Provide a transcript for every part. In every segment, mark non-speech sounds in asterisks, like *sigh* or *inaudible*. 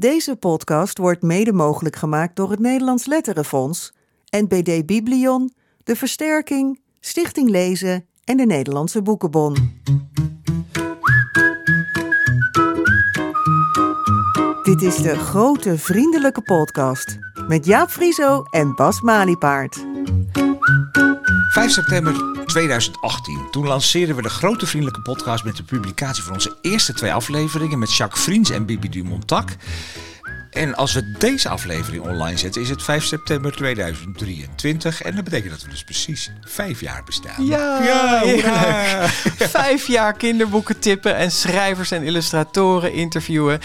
Deze podcast wordt mede mogelijk gemaakt door het Nederlands Letterenfonds, NBD Biblion, De Versterking, Stichting Lezen en de Nederlandse Boekenbon. Dit is de Grote Vriendelijke Podcast met Jaap Frieso en Bas Maliepaard. 5 september 2018. Toen lanceerden we de Grote Vriendelijke Podcast met de publicatie van onze eerste twee afleveringen met Jacques Vriends en Bibi Dumontac. En als we deze aflevering online zetten, is het 5 september 2023. En dat betekent dat we dus precies vijf jaar bestaan. Ja, Ja, heerlijk. *laughs* Vijf jaar kinderboeken tippen en schrijvers en illustratoren interviewen.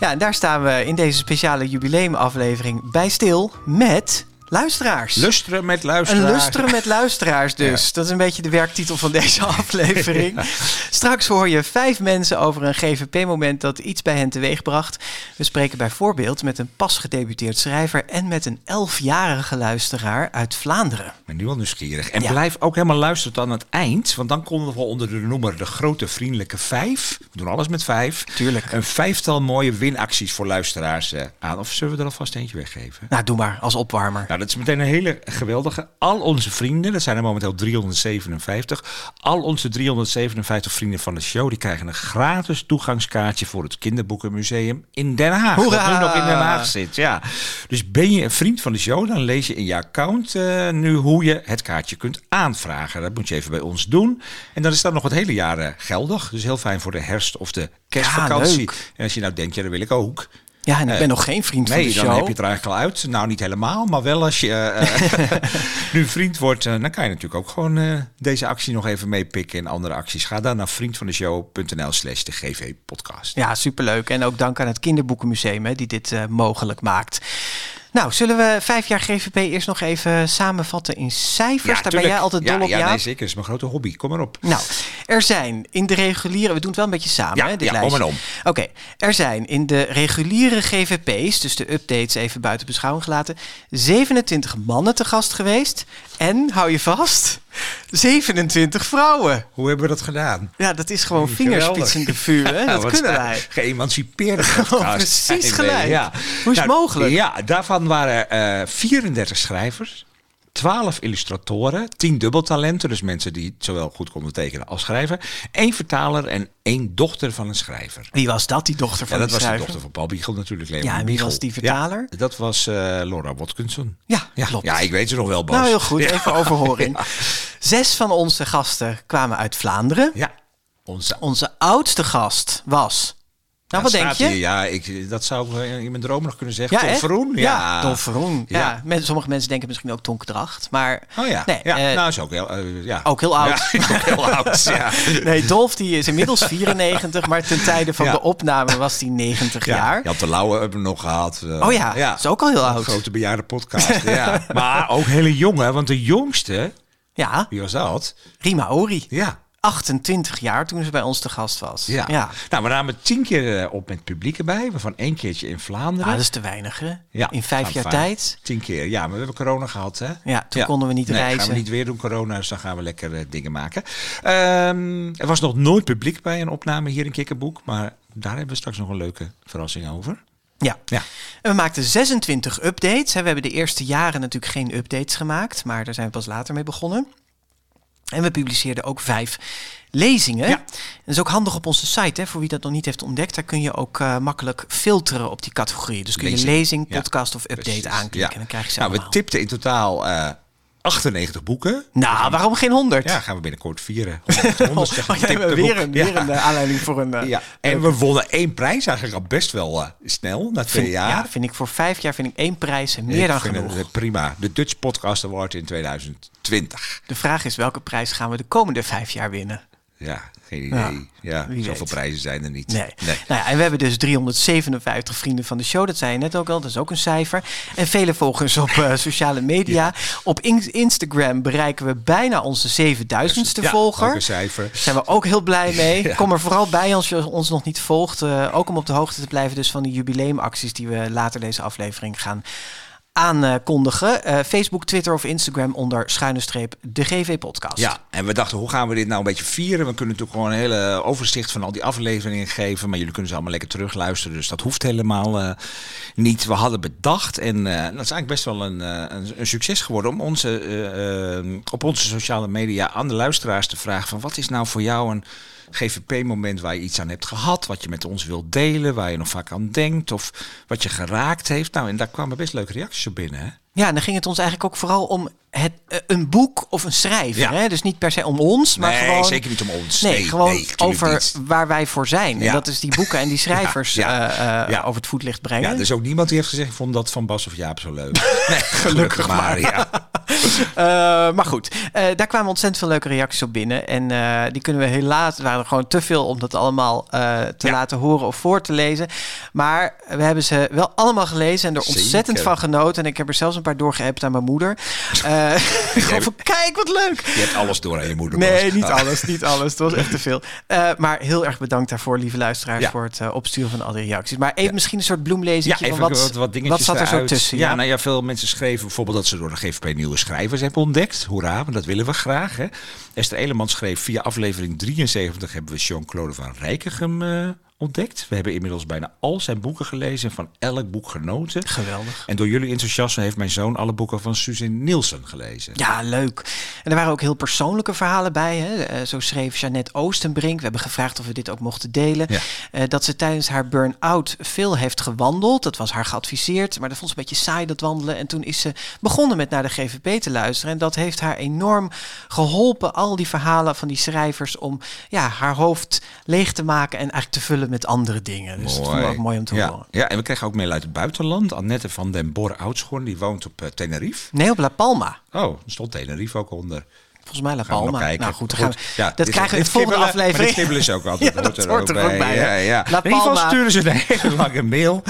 Ja, en daar staan we in deze speciale jubileumaflevering bij stil met luisteraars. Lusteren met Een luisteraars. lusteren met luisteraars dus. Dat is een beetje de werktitel van deze *laughs* aflevering. Straks hoor je vijf mensen over een GVP-moment dat iets bij hen teweegbracht. We spreken bijvoorbeeld met een pas gedebuteerd schrijver en met een elfjarige luisteraar uit Vlaanderen. Ik ben nu al nieuwsgierig. En Ja. blijf ook helemaal luisteren tot aan het eind. Want dan komen we onder de noemer de Grote Vriendelijke Vijf. We doen alles met vijf. Tuurlijk. Een vijftal mooie winacties voor luisteraars eh, aan. Of zullen we er alvast eentje weggeven? Nou, doe maar als opwarmer. Nou, dat is meteen een hele geweldige. Al onze vrienden, dat zijn er momenteel 357. Al onze 357 vrienden van de show, die krijgen een gratis toegangskaartje voor het Kinderboekenmuseum in Den Haag. Hoera! Dat nu nog in Den Haag zit, ja. Dus ben je een vriend van de show, dan lees je in je account eh, nu hoe je het kaartje kunt aanvragen. Dat moet je even bij ons doen. En dan is dat nog het hele jaar eh, geldig. Dus heel fijn voor de herfst of de kerstvakantie. leuk. en als je nou denkt, ja, dat wil ik ook. Ja, en ik Eh, ben nog geen vriend van Nee, de show. dan heb je het er eigenlijk al uit. Nou, niet helemaal, maar wel als je eh, *laughs* nu vriend wordt, eh, dan kan je natuurlijk ook gewoon eh, deze actie nog even meepikken en andere acties. Ga dan naar vriendvandeshow.nl slash de GV podcast. Ja, superleuk. En ook dank aan het Kinderboekenmuseum hè, die dit eh, mogelijk maakt. Nou, zullen we vijf jaar GVP eerst nog even samenvatten in cijfers? Daar ben jij altijd dol ja, op, Ja, Jaap? nee, zeker. Dat is mijn grote hobby. Kom maar op. Nou, er zijn in de reguliere... We doen het wel een beetje samen, Ja, hè, dit ja, om lijstje. en om. Oké, er zijn in de reguliere GVP's, dus de updates even buiten beschouwing gelaten... 27 mannen te gast geweest. En, hou je vast, 27 vrouwen. Hoe hebben we dat gedaan? Ja, dat is gewoon Geweldig. vingerspitsengevuur, hè? *laughs* Ja, Dat kunnen wij. Geëmancipeerde *laughs* podcast. Oh, precies gelijk. Hoe is het mogelijk? Ja, daarvan waren eh 34 schrijvers. 12 illustratoren, 10 dubbeltalenten, dus mensen die zowel goed konden tekenen als schrijven. één vertaler en één dochter van een schrijver. Wie was dat, die dochter van Ja, dat de was de dochter van Paul Biegel natuurlijk. Ja, en wie Biegel. was die vertaler? Ja, dat was eh, Laura Watkinson. Ja, ja, klopt. Ja, ik weet ze nog wel, Bas. Nou, heel goed. Even overhoring. *laughs* Zes van onze gasten kwamen uit Vlaanderen. Ja, onze Onze oudste gast was... Nou, Ja, wat denk staat je? hier. Ja, ik, dat zou ik eh, in mijn droom nog kunnen zeggen. Ja, Tom? Verroen? Ja, Don Verroen. Ja. Ja. men- sommige mensen denken misschien ook Tonk Dracht. Maar Oh ja, nee, ja. eh, nou is ook heel, eh, ja. ook heel oud. Ja, *laughs* ook heel oud, ja. *laughs* nee, Dolf die is inmiddels 94, maar ten tijde van Ja. de opname was hij 90 Ja, jaar. Je had de Lauwe hebben we nog gehad. eh, Oh ja, dat is ook al heel Een oud. grote bejaarde podcast, *laughs* ja. Maar ook hele jonge, want de jongste, Ja, wie was dat? Rima Ori. Ja. 28 jaar toen ze bij ons te gast was. Ja. ja. Nou, we namen tien keer eh, op met publiek erbij, waarvan één keertje in Vlaanderen. Ah, dat is te weinig, hè? Ja, In vijf jaar tijd. Tien keer, ja, maar we hebben corona gehad, hè? Ja, toen konden we niet nee, reizen. gaan we niet weer doen, corona, dus dan gaan we lekker eh, dingen maken. Ehm, er was nog nooit publiek bij een opname hier in Kikkerboek, maar daar hebben we straks nog een leuke verrassing over. Ja. Ja. En we maakten 26 updates. We hebben de eerste jaren natuurlijk geen updates gemaakt, maar daar zijn we pas later mee begonnen. En we publiceerden ook vijf lezingen. Ja. Dat is ook handig op onze site, hè, voor wie dat nog niet heeft ontdekt. Daar kun je ook eh, makkelijk filteren op die categorie. Dus kun je Lezing. lezing, Ja, podcast of update Precies. aanklikken. Ja. En dan krijg je ze Nou, we tipten in totaal eh 98 boeken. Nou, waarom geen 100? Ja, gaan we binnenkort vieren. *laughs* 100, 100 Oh, ja, getipte weer een, weer een eh, aanleiding voor een... eh, Ja. En we wonnen één prijs, eigenlijk al best wel eh, snel, na twee vind, jaar. ja, vind ik voor vijf jaar vind ik één prijs en meer Ik dan genoeg. het, prima. De Dutch Podcast Award in 2020. De vraag is welke prijs gaan we de komende vijf jaar winnen? Ja, geen idee. Ja, zoveel weet. prijzen zijn er niet. Nee. Nou ja, en we hebben dus 357 vrienden van de show. Dat zei je net ook al. Dat is ook een cijfer. En vele volgers op eh, *laughs* sociale media. Op in- Instagram bereiken we bijna onze 7000ste Ja, volger. ook een cijfer. Daar zijn we ook heel blij mee. *laughs* Kom er vooral bij als je ons nog niet volgt. eh, ook om op de hoogte te blijven dus van die jubileumacties die we later deze aflevering gaan aankondigen. Uh, Facebook, Twitter of Instagram onder schuine streep de GV podcast. Ja, en we dachten, hoe gaan we dit nou een beetje vieren? We kunnen natuurlijk gewoon een hele overzicht van al die afleveringen geven. Maar jullie kunnen ze allemaal lekker terugluisteren. Dus dat hoeft helemaal uh, niet. We hadden bedacht, en uh, dat is eigenlijk best wel een, een, een succes geworden... om onze, op onze sociale media aan de luisteraars te vragen... van wat is nou voor jou een GVP-moment waar je iets aan hebt gehad, wat je met ons wilt delen, waar je nog vaak aan denkt of wat je geraakt heeft. Nou, en daar kwamen best leuke reacties op binnen. Hè? Ja, en dan ging het ons eigenlijk ook vooral om het, uh, een boek of een schrijver. Ja. Hè? Dus niet per se om ons, maar nee, gewoon... zeker niet om ons. Nee, nee gewoon nee, over niet. waar wij voor zijn. Ja. En dat is die boeken en die *laughs* schrijvers ja, uh, uh, over het voetlicht brengen. Ja, er is ook niemand die heeft gezegd, ik vond dat van Bas of Jaap zo leuk. *laughs* nee, gelukkig maar, ja. *laughs* maar goed, daar kwamen ontzettend veel leuke reacties op binnen. En die kunnen we helaas, waren er gewoon te veel om dat allemaal te laten horen of voor te lezen. Maar we hebben ze wel allemaal gelezen en er Zeker. ontzettend van genoten. En ik heb er zelfs een paar doorgeappt aan mijn moeder. *laughs* Uh, gewoon van, kijk wat leuk. Je hebt alles door aan je moeder. Nee, niet Ah. alles, niet alles. Het was echt te veel. Uh, maar heel erg bedankt daarvoor, lieve luisteraars, Ja. voor het uh, opsturen van al die reacties. Maar even Ja. misschien een soort bloemlezing Ja, even wat, wat, dingetjes wat zat er zo tussen. Ja, nou ja, veel mensen schreven bijvoorbeeld dat ze door de GVP nieuwe schrijvers hebben ontdekt. Hoera, want dat willen we graag. Hè. Esther Eleman schreef via aflevering 73 hebben we Jean-Claude van Rijkegem eh, ontdekt. We hebben inmiddels bijna al zijn boeken gelezen en van elk boek genoten. Geweldig. En door jullie enthousiasme heeft mijn zoon alle boeken van Suzanne Nielsen gelezen. Ja, leuk. En er waren ook heel persoonlijke verhalen bij. Hè? Eh, zo schreef Jeannette Oostenbrink. We hebben gevraagd of we dit ook mochten delen. Ja. Eh, dat ze tijdens haar burn-out veel heeft gewandeld. Dat was haar geadviseerd. Maar dat vond ze een beetje saai, dat wandelen. En toen is ze begonnen met naar de GVP te luisteren. En dat heeft haar enorm geholpen. Al die verhalen van die schrijvers. Om ja, haar hoofd leeg te maken. En eigenlijk te vullen met andere dingen. Dus dat vond ik ook mooi om te ja. horen. Ja, en we kregen ook mail uit het buitenland. Annette van den Bor Oudschoorn, die woont op eh, Tenerife. Nee, op La Palma. Oh, er stond Tenerife ook onder. Volgens mij La Palma. kijken. Nou goed, dan gaan we, Ja, dat dit- krijgen we in de volgende kibbelen- Maar aflevering. dit is ook *laughs* altijd. Ja, dat hoort er ook bij, Ja, hè? ja. La In ieder geval Palma. sturen ze een hele lange mail.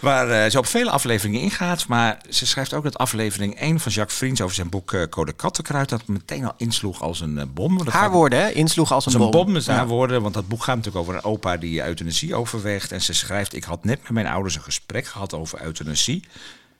Waar eh, ze op vele afleveringen ingaat. Maar ze schrijft ook dat aflevering 1 van Jacques Vriends over zijn boek eh, Code Kattenkruid. dat meteen al insloeg als een eh, bom. Dat Haar gaat- woorden, hè? Insloeg als een, als een bom, Ja. haar woorden. Want dat boek gaat natuurlijk over een opa die euthanasie overweegt. En ze schrijft, ik had net met mijn ouders een gesprek gehad over euthanasie.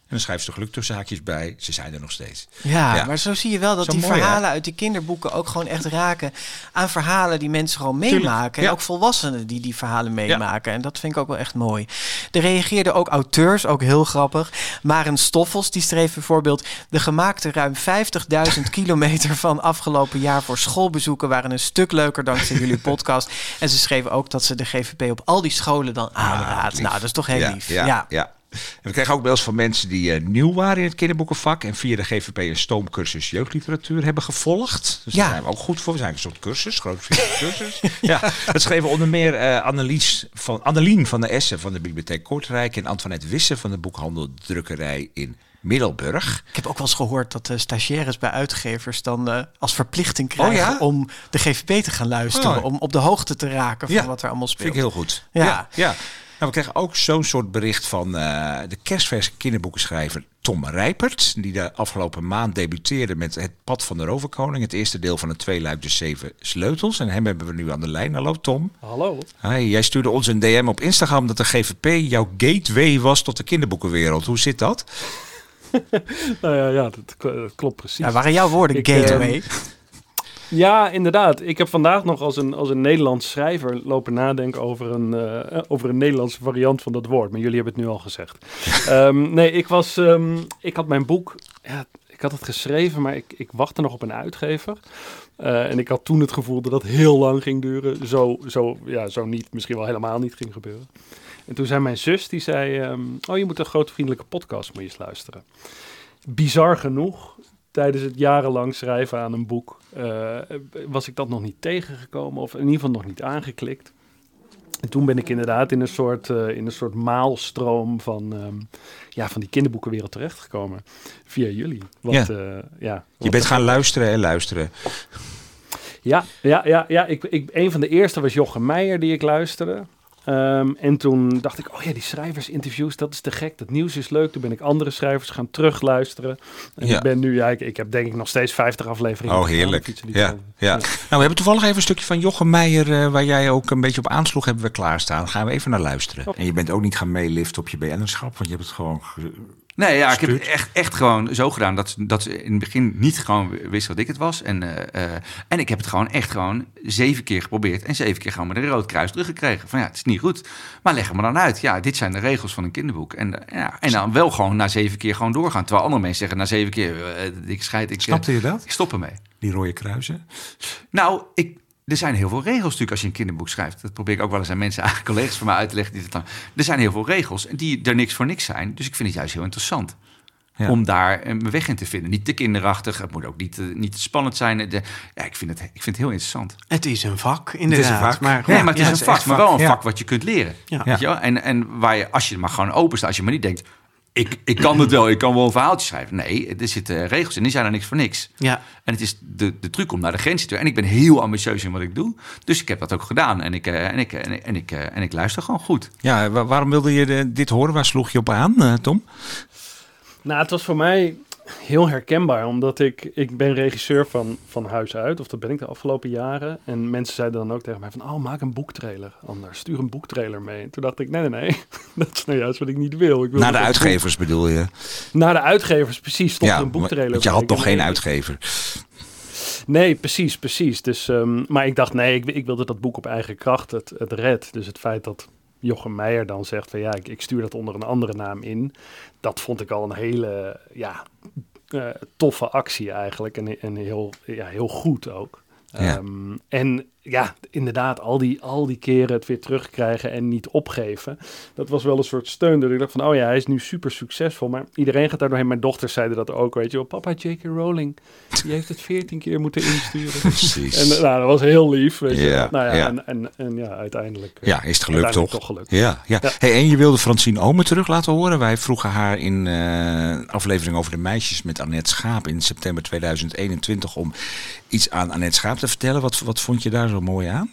En dan schrijft ze geluk tussen haakjes bij. Ze zijn er nog steeds. Ja, Ja. maar zo zie je wel dat Zo die mooi, hè? verhalen uit die kinderboeken ook gewoon echt raken aan verhalen die mensen gewoon meemaken. ja. En ook volwassenen die die verhalen meemaken. En dat vind ik ook wel echt mooi. Er reageerden ook auteurs, ook heel grappig. Maren Stoffels, die schreef bijvoorbeeld... de gemaakte ruim 50.000 *laughs* kilometer van afgelopen jaar voor schoolbezoeken... waren een stuk leuker dankzij jullie *laughs* podcast. En ze schreef ook dat ze de GVP op al die scholen dan aanraadt. lief. nou, dat is toch heel ja, lief. Ja, ja. En we kregen ook mails van mensen die eh, nieuw waren in het kinderboekenvak. En via de GVP een stoomcursus jeugdliteratuur hebben gevolgd. Dus Ja. daar zijn we ook goed voor. We zijn een soort cursus, grootvriendelijke cursus. *laughs* ja, dat schreven onder meer eh Annelies van, Annelien van de Essen van de Bibliotheek Kortrijk. En Antoinette Wisse van de boekhandel Drukkerij in Middelburg. Ik heb ook wel eens gehoord dat de stagiaires bij uitgevers dan eh, als verplichting krijgen ja? om de GVP te gaan luisteren. Oh. Om op de hoogte te raken van Ja, wat er allemaal Vind speelt. ik heel goed. Ja. ja. Nou, we kregen ook zo'n soort bericht van eh, de kerstverse kinderboekenschrijver Tom Rijpert. Die de afgelopen maand debuteerde met Het Pad van de Roverkoning. Het eerste deel van het tweeluik De Zeven Sleutels. En hem hebben we nu aan de lijn. Hallo Tom. Hallo. Hi, jij stuurde ons een DM op Instagram dat de GVP jouw gateway was tot de kinderboekenwereld. Hoe zit dat? *laughs* Nou ja, ja dat, klopt precies. Ja, waren jouw woorden Ik, gateway? Ja, inderdaad. Ik heb vandaag nog als een, als een Nederlands schrijver lopen nadenken over een, eh, over een Nederlandse variant van dat woord. Maar jullie hebben het nu al gezegd. *laughs* Ehm, nee, ik, was, ehm, ik had mijn boek, ja, ik had het geschreven, maar ik, ik wachtte nog op een uitgever. Eh, en ik had toen het gevoel dat dat heel lang ging duren. Zo, zo, ja, zo niet, misschien wel helemaal niet ging gebeuren. En toen zei mijn zus, die zei, ehm, oh je moet een grote vriendelijke podcast moet je eens luisteren. Bizar genoeg, tijdens het jarenlang schrijven aan een boek, eh, was ik dat nog niet tegengekomen of in ieder geval nog niet aangeklikt. En toen ben ik inderdaad in een soort, eh, in een soort maalstroom van, ehm, ja, van die kinderboekenwereld terechtgekomen. Via jullie. Wat, Ja. eh, ja, Je bent gaan luisteren en luisteren. Ja, ja, ja, ja. Ik, ik, een van de eerste was Jochem Meijer die ik luisterde. Ehm, en toen dacht ik, oh ja, die schrijversinterviews, dat is te gek. Dat nieuws is leuk. Toen ben ik andere schrijvers gaan terugluisteren. En Ja. ik ben nu, ja, ik, ik heb denk ik nog steeds 50 afleveringen. Oh, gedaan. heerlijk. Ja, ja. Nou, we hebben toevallig even een stukje van Jochem Meijer, eh, waar jij ook een beetje op aansloeg, hebben we klaarstaan. Gaan we even naar luisteren. Oh. En je bent ook niet gaan meeliften op je BN'erschap, want je hebt het gewoon ge- Nee, ja, ik heb echt, echt gewoon zo gedaan dat, ze- dat ze in het begin niet gewoon wisten dat ik het was. En, eh, eh, en ik heb het gewoon echt gewoon zeven keer geprobeerd en zeven keer gewoon met een rood kruis teruggekregen. Van ja, het is niet goed. Maar leg maar dan uit. Ja, dit zijn de regels van een kinderboek. En, eh, ja, en dan wel gewoon na zeven keer gewoon doorgaan. Terwijl andere mensen zeggen na zeven keer, ik scheid, ik, Snapte je dat? ik stop ermee. Die rode kruisen? Nou, ik, er zijn heel veel regels natuurlijk als je een kinderboek schrijft. Dat probeer ik ook wel eens aan mensen, aan collega's van mij uit te leggen. Die dat dan, er zijn heel veel regels en die er niks voor niks zijn. Dus ik vind het juist heel interessant. Ja. Om daar een weg in te vinden. Niet te kinderachtig. Het moet ook niet, eh, niet te spannend zijn. De, ja, ik vind, het, ik vind het heel interessant. Het is een vak, inderdaad. vak. Maar, Nee, maar het ja, is een vak, maar wel een ja. vak wat je kunt leren. Ja. Weet je wel? En, en waar je, als je maar gewoon open staat, als je maar niet denkt... Ik, ik kan het wel, ik kan wel een verhaaltje schrijven. Nee, er zitten regels in, die zijn er niks voor niks. Ja. En het is de, de truc om naar de grens toe. En ik ben heel ambitieus in wat ik doe. Dus ik heb dat ook gedaan. En ik, eh, en ik, en ik, en ik, eh, en ik luister gewoon goed. Ja, wa- waarom wilde je dit horen? Waar sloeg je op aan, eh, Tom? Nou, het was voor mij heel herkenbaar, omdat ik, ik ben regisseur van, van huis uit, of dat ben ik de afgelopen jaren. En mensen zeiden dan ook tegen mij van, oh, maak een boektrailer, anders, stuur een boektrailer mee. En toen dacht ik, nee, nee, nee, *laughs* dat is nou juist wat ik niet wil. Ik wil Naar de uitgevers bedoel je? Naar de uitgevers, precies, stond er een want boektrailer je bij. had nog geen uitgever. Nee, precies, precies. Dus, ehm, maar ik dacht, nee, ik, ik wilde dat boek op eigen kracht het, het red. Dus het feit dat Jochem Meijer dan zegt van ja, ik, ik stuur dat onder een andere naam in. Dat vond ik al een hele ja, toffe actie eigenlijk. En, en heel, ja, heel goed ook. Ja. Ehm, en ja, inderdaad, al die, al die keren het weer terugkrijgen en niet opgeven. Dat was wel een soort steun. Dat ik dacht van, oh ja, hij is nu super succesvol. Maar iedereen gaat daar doorheen. Mijn dochters zeiden dat ook, weet je wel. Papa, J.K. Rowling, die heeft het veertien keer moeten insturen. *laughs* Precies. En nou, dat was heel lief, weet je. Ja, nou ja, ja. En, en, en ja, uiteindelijk. ja, is het gelukt toch? toch gelukt. Ja, ja. Ja. Hey, en je wilde Francine Omen terug laten horen. Wij vroegen haar in eh aflevering over de meisjes met Annette Schaap in september 2021 om iets aan Annette Schaap te vertellen. Wat, wat vond je daar zo mooi aan?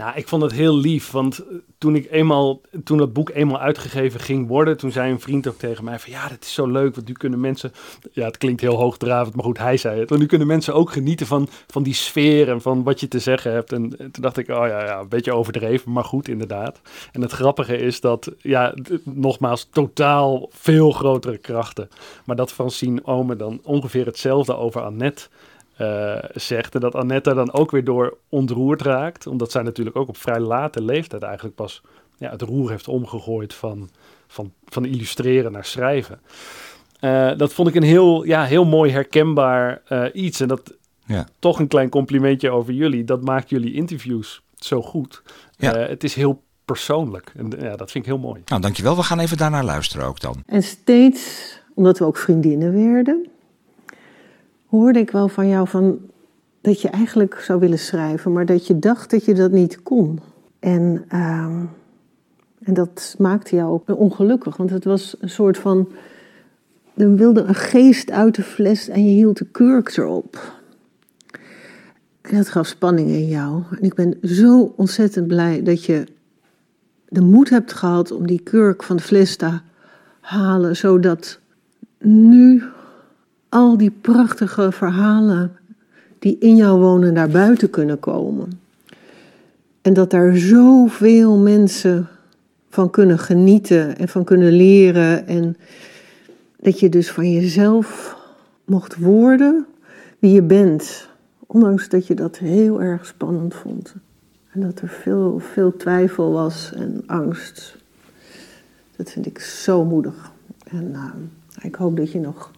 Nou, ik vond het heel lief, want eh, toen ik eenmaal, toen dat boek eenmaal uitgegeven ging worden, toen zei een vriend ook tegen mij van ja, dat is zo leuk, want nu kunnen mensen, ja, het klinkt heel hoogdravend, maar goed, hij zei het, want nu kunnen mensen ook genieten van, van die sfeer en van wat je te zeggen hebt. En, eh, toen dacht ik, oh ja, ja, een beetje overdreven, maar goed, inderdaad. En het grappige is dat, ja, nogmaals, totaal veel grotere krachten, maar dat Francine Omen dan ongeveer hetzelfde over Annette eh, zegt. En dat Annette dan ook weer door ontroerd raakt. Omdat zij natuurlijk ook op vrij late leeftijd eigenlijk pas ja, het roer heeft omgegooid van, van, van illustreren naar schrijven. Eh, dat vond ik een heel, ja, heel mooi herkenbaar eh, iets. En dat Ja. toch een klein complimentje over jullie. Dat maakt jullie interviews zo goed. Ja. Eh, het is heel persoonlijk. En ja, dat vind ik heel mooi. Nou, dankjewel. We gaan even daarnaar luisteren ook dan. En steeds, omdat we ook vriendinnen werden, hoorde ik wel van jou van dat je eigenlijk zou willen schrijven, maar dat je dacht dat je dat niet kon. En, ehm, en dat maakte jou ook ongelukkig, want het was een soort van. Er wilde een geest uit de fles en je hield de kurk erop. Dat gaf spanning in jou. En ik ben zo ontzettend blij dat je de moed hebt gehad om die kurk van de fles te halen, zodat nu al die prachtige verhalen die in jou wonen naar buiten kunnen komen. En dat daar zoveel mensen van kunnen genieten en van kunnen leren. En dat je dus van jezelf mocht worden wie je bent. Ondanks dat je dat heel erg spannend vond. En dat er veel, veel twijfel was en angst. Dat vind ik zo moedig. En uh, ik hoop dat je nog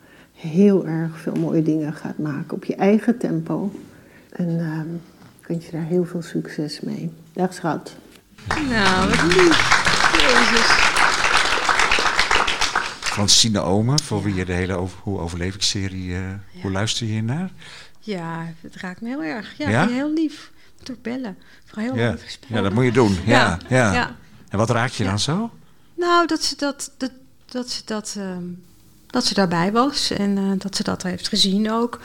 heel erg veel mooie dingen gaat maken op je eigen tempo. En uh, ik wens je daar heel veel succes mee. Dag schat. Nou, wat lief. Jezus. Francine Omen, voor wie je de hele over, hoe overlevingsserie, uh, ja. hoe luister je naar? Ja, het raakt me heel erg. Ja, Ja? heel lief. Moet ook bellen. Vooral heel Ja. leuk gesproken. ja, dat moet je doen. Ja, ja. ja. En wat raakt je Ja. dan zo? Nou, dat ze dat, dat, dat ze dat, ehm, dat ze daarbij was en eh, dat ze dat heeft gezien ook.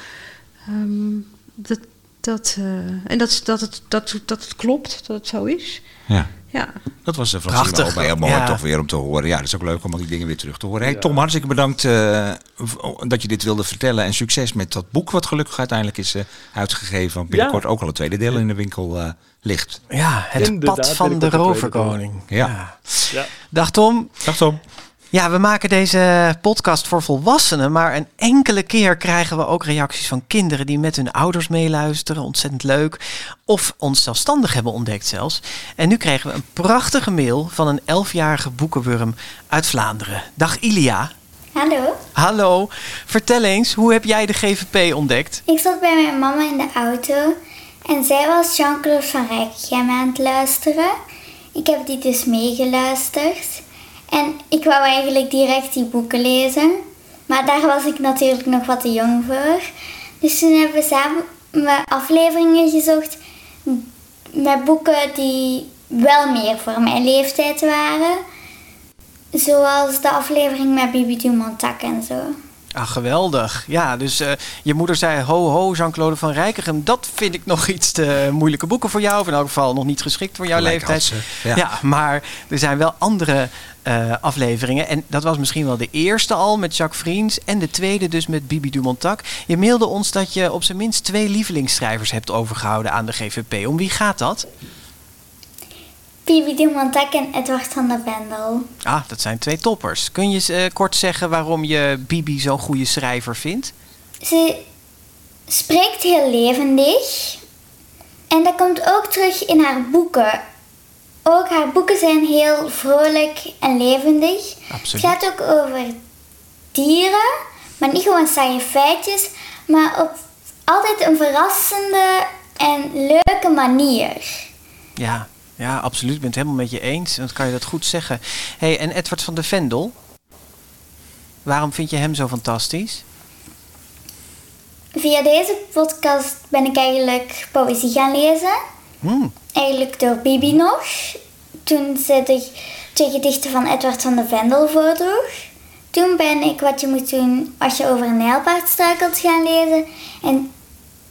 Ehm, dat, dat, eh, en dat, dat, het, dat, dat het klopt, dat het zo is. Ja. Ja, Dat was de Francine Prachtig. Heel mooi Ja. toch weer om te horen. Ja, dat is ook leuk om al die dingen weer terug te horen. Hey, Ja. Tom, hartstikke bedankt eh, v- dat je dit wilde vertellen. En succes met dat boek wat gelukkig uiteindelijk is eh, uitgegeven. Want binnenkort ook al het tweede deel in de winkel eh, ligt. Ja, het Inderdaad, pad van de de roverkoning. Ja. Ja. Dag Tom. Dag Tom. Ja, we maken deze podcast voor volwassenen, maar een enkele keer krijgen we ook reacties van kinderen die met hun ouders meeluisteren. Ontzettend leuk. Of ons zelfstandig hebben ontdekt zelfs. En nu kregen we een prachtige mail van een elfjarige boekenwurm uit Vlaanderen. Dag Ilia. Hallo. Hallo. Vertel eens, hoe heb jij de GVP ontdekt? Ik zat bij mijn mama in de auto en zij was Jean-Claude van Rijkgem aan het luisteren. Ik heb die dus meegeluisterd. En ik wou eigenlijk direct die boeken lezen. Maar daar was ik natuurlijk nog wat te jong voor. Dus toen hebben we samen afleveringen gezocht met boeken die wel meer voor mijn leeftijd waren. Zoals de aflevering met Bibi Dumontak en zo. Ah, geweldig. Ja, dus uh, je moeder zei ho ho Jean-Claude van Rijkegem. Dat vind ik nog iets te moeilijke boeken voor jou. Of in elk geval nog niet geschikt voor jouw Gelijk leeftijd. ja. ja. maar er zijn wel andere uh, afleveringen. En dat was misschien wel de eerste al met Jacques Vriends. En de tweede dus met Bibi Dumontak. Je mailde ons dat je op zijn minst twee lievelingsschrijvers hebt overgehouden aan de GVP. Om wie gaat dat? Bibi Dumontak en Edward van der Vendel. Ah, dat zijn twee toppers. Kun je uh, kort zeggen waarom je Bibi zo'n goede schrijver vindt? Ze spreekt heel levendig. En dat komt ook terug in haar boeken. Ook haar boeken zijn heel vrolijk en levendig. Absoluut. Het gaat ook over dieren, maar niet gewoon saaie feitjes, maar op altijd een verrassende en leuke manier. Ja, ja, absoluut. Ik ben het helemaal met je eens. Dan kan je dat goed zeggen. hey, en Edward van de Vendel? Waarom vind je hem zo fantastisch? Via deze podcast ben ik eigenlijk poëzie gaan lezen. Hmm. Eigenlijk door Bibi nog. Toen ze de twee gedichten van Edward van de Vendel voordroeg. Toen ben ik Wat je moet doen als je over een nijlpaard struikelt gaan lezen. En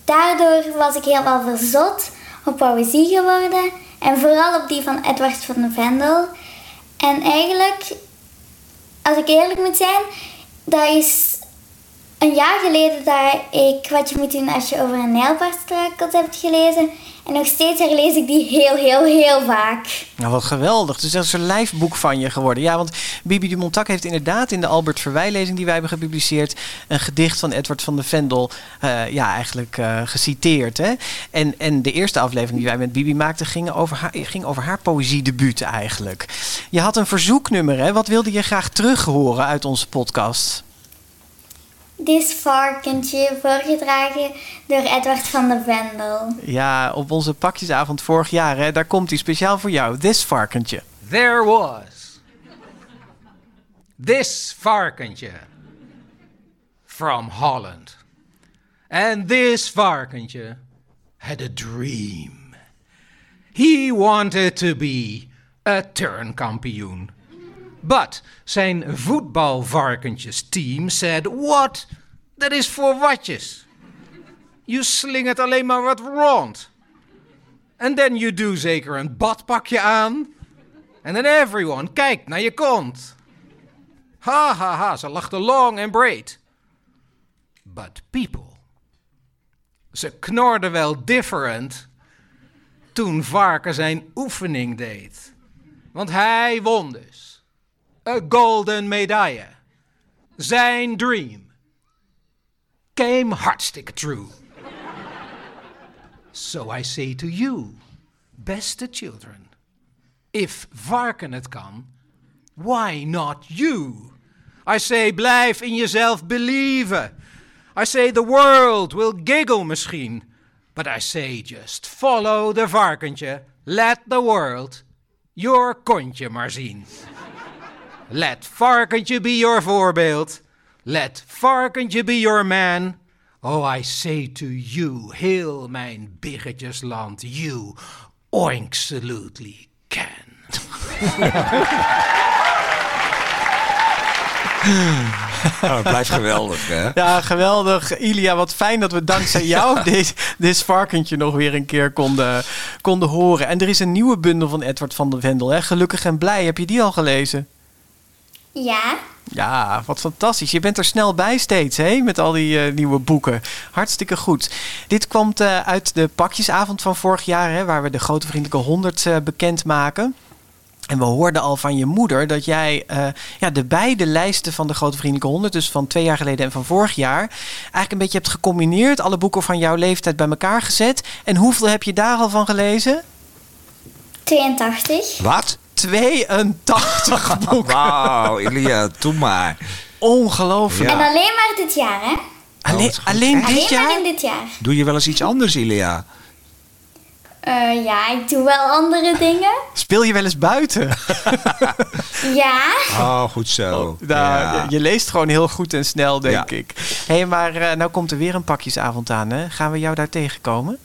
daardoor was ik helemaal verzot op poëzie geworden. En vooral op die van Edward van de Vendel. En eigenlijk, als ik eerlijk moet zijn, dat is een jaar geleden dat ik Wat je moet doen als je over een nijlpaard struikelt hebt gelezen. En nog steeds herlees ik die heel, heel, heel vaak. Nou, wat geweldig. Dus dat is een lijfboek van je geworden. Ja, want Bibi de Montac heeft inderdaad in de Albert Verwijlezing die wij hebben gepubliceerd... een gedicht van Edward van de Vendel uh, ja, eigenlijk uh, geciteerd. Hè? En, en de eerste aflevering die wij met Bibi maakten ging over haar, ging over haar poëziedebuut eigenlijk. Je had een verzoeknummer, hè? Wat wilde je graag terug horen uit onze podcast? Dit varkentje, voorgedragen door Edward van der Vendel. Ja, op onze pakjesavond vorig jaar, hè, daar komt hij speciaal voor jou. This varkentje. There was this varkentje from Holland. And this varkentje had a dream. He wanted to be a turnkampioen. But zijn voetbalvarkentjes-team said, What? Dat is voor watjes. You slingert alleen maar wat rond. And then you do zeker een badpakje aan. And then everyone kijkt naar je kont. Ha ha ha, ze lachten long and braid. But people. Ze knorden wel different toen Varken zijn oefening deed. Want hij won dus. A golden medaille. Zijn dream came hartstikke true. so I say to you, beste children, if varken het kan, why not you? I say, blijf in jezelf believen. I say, the world will giggle misschien. But I say, just follow the varkentje. Let the world your kontje maar zien. Let varkentje be your voorbeeld. Let varkentje be your man. Oh, I say to you, heel mijn biggetjesland, you oinksolutely can. *laughs* Oh, het blijft geweldig, hè? Ja, geweldig. Ilia, wat fijn dat we dankzij *laughs* jou dit, dit varkentje nog weer een keer konden, konden horen. En er is een nieuwe bundel van Edward van der Vendel, hè? Gelukkig en blij. Heb je die al gelezen? Ja. Ja, wat fantastisch. Je bent er snel bij steeds, hè? Met al die uh, nieuwe boeken. Hartstikke goed. Dit komt uh, uit de pakjesavond van vorig jaar, hè? Waar we de Grote Vriendelijke 100 uh, bekend maken. En we hoorden al van je moeder dat jij uh, ja, de beide lijsten van de Grote Vriendelijke Honderd, dus van twee jaar geleden en van vorig jaar, eigenlijk een beetje hebt gecombineerd. Alle boeken van jouw leeftijd bij elkaar gezet. En hoeveel heb je daar al van gelezen? 82. Wat? 82 boeken. Wauw, Elia, doe maar. Ongelooflijk. En alleen maar dit jaar, hè? Alleen, goed. alleen dit Alleen jaar? maar in dit jaar. Doe je wel eens iets anders, Elia? Eh, ja, ik doe wel andere dingen. Speel je wel eens buiten? *laughs* Ja. Oh, goed zo. Nou, Ja. je, leest gewoon heel goed en snel, denk Ja. ik. Hé, hey, maar eh, nou komt er weer een pakjesavond aan, hè? Gaan we jou daar tegenkomen?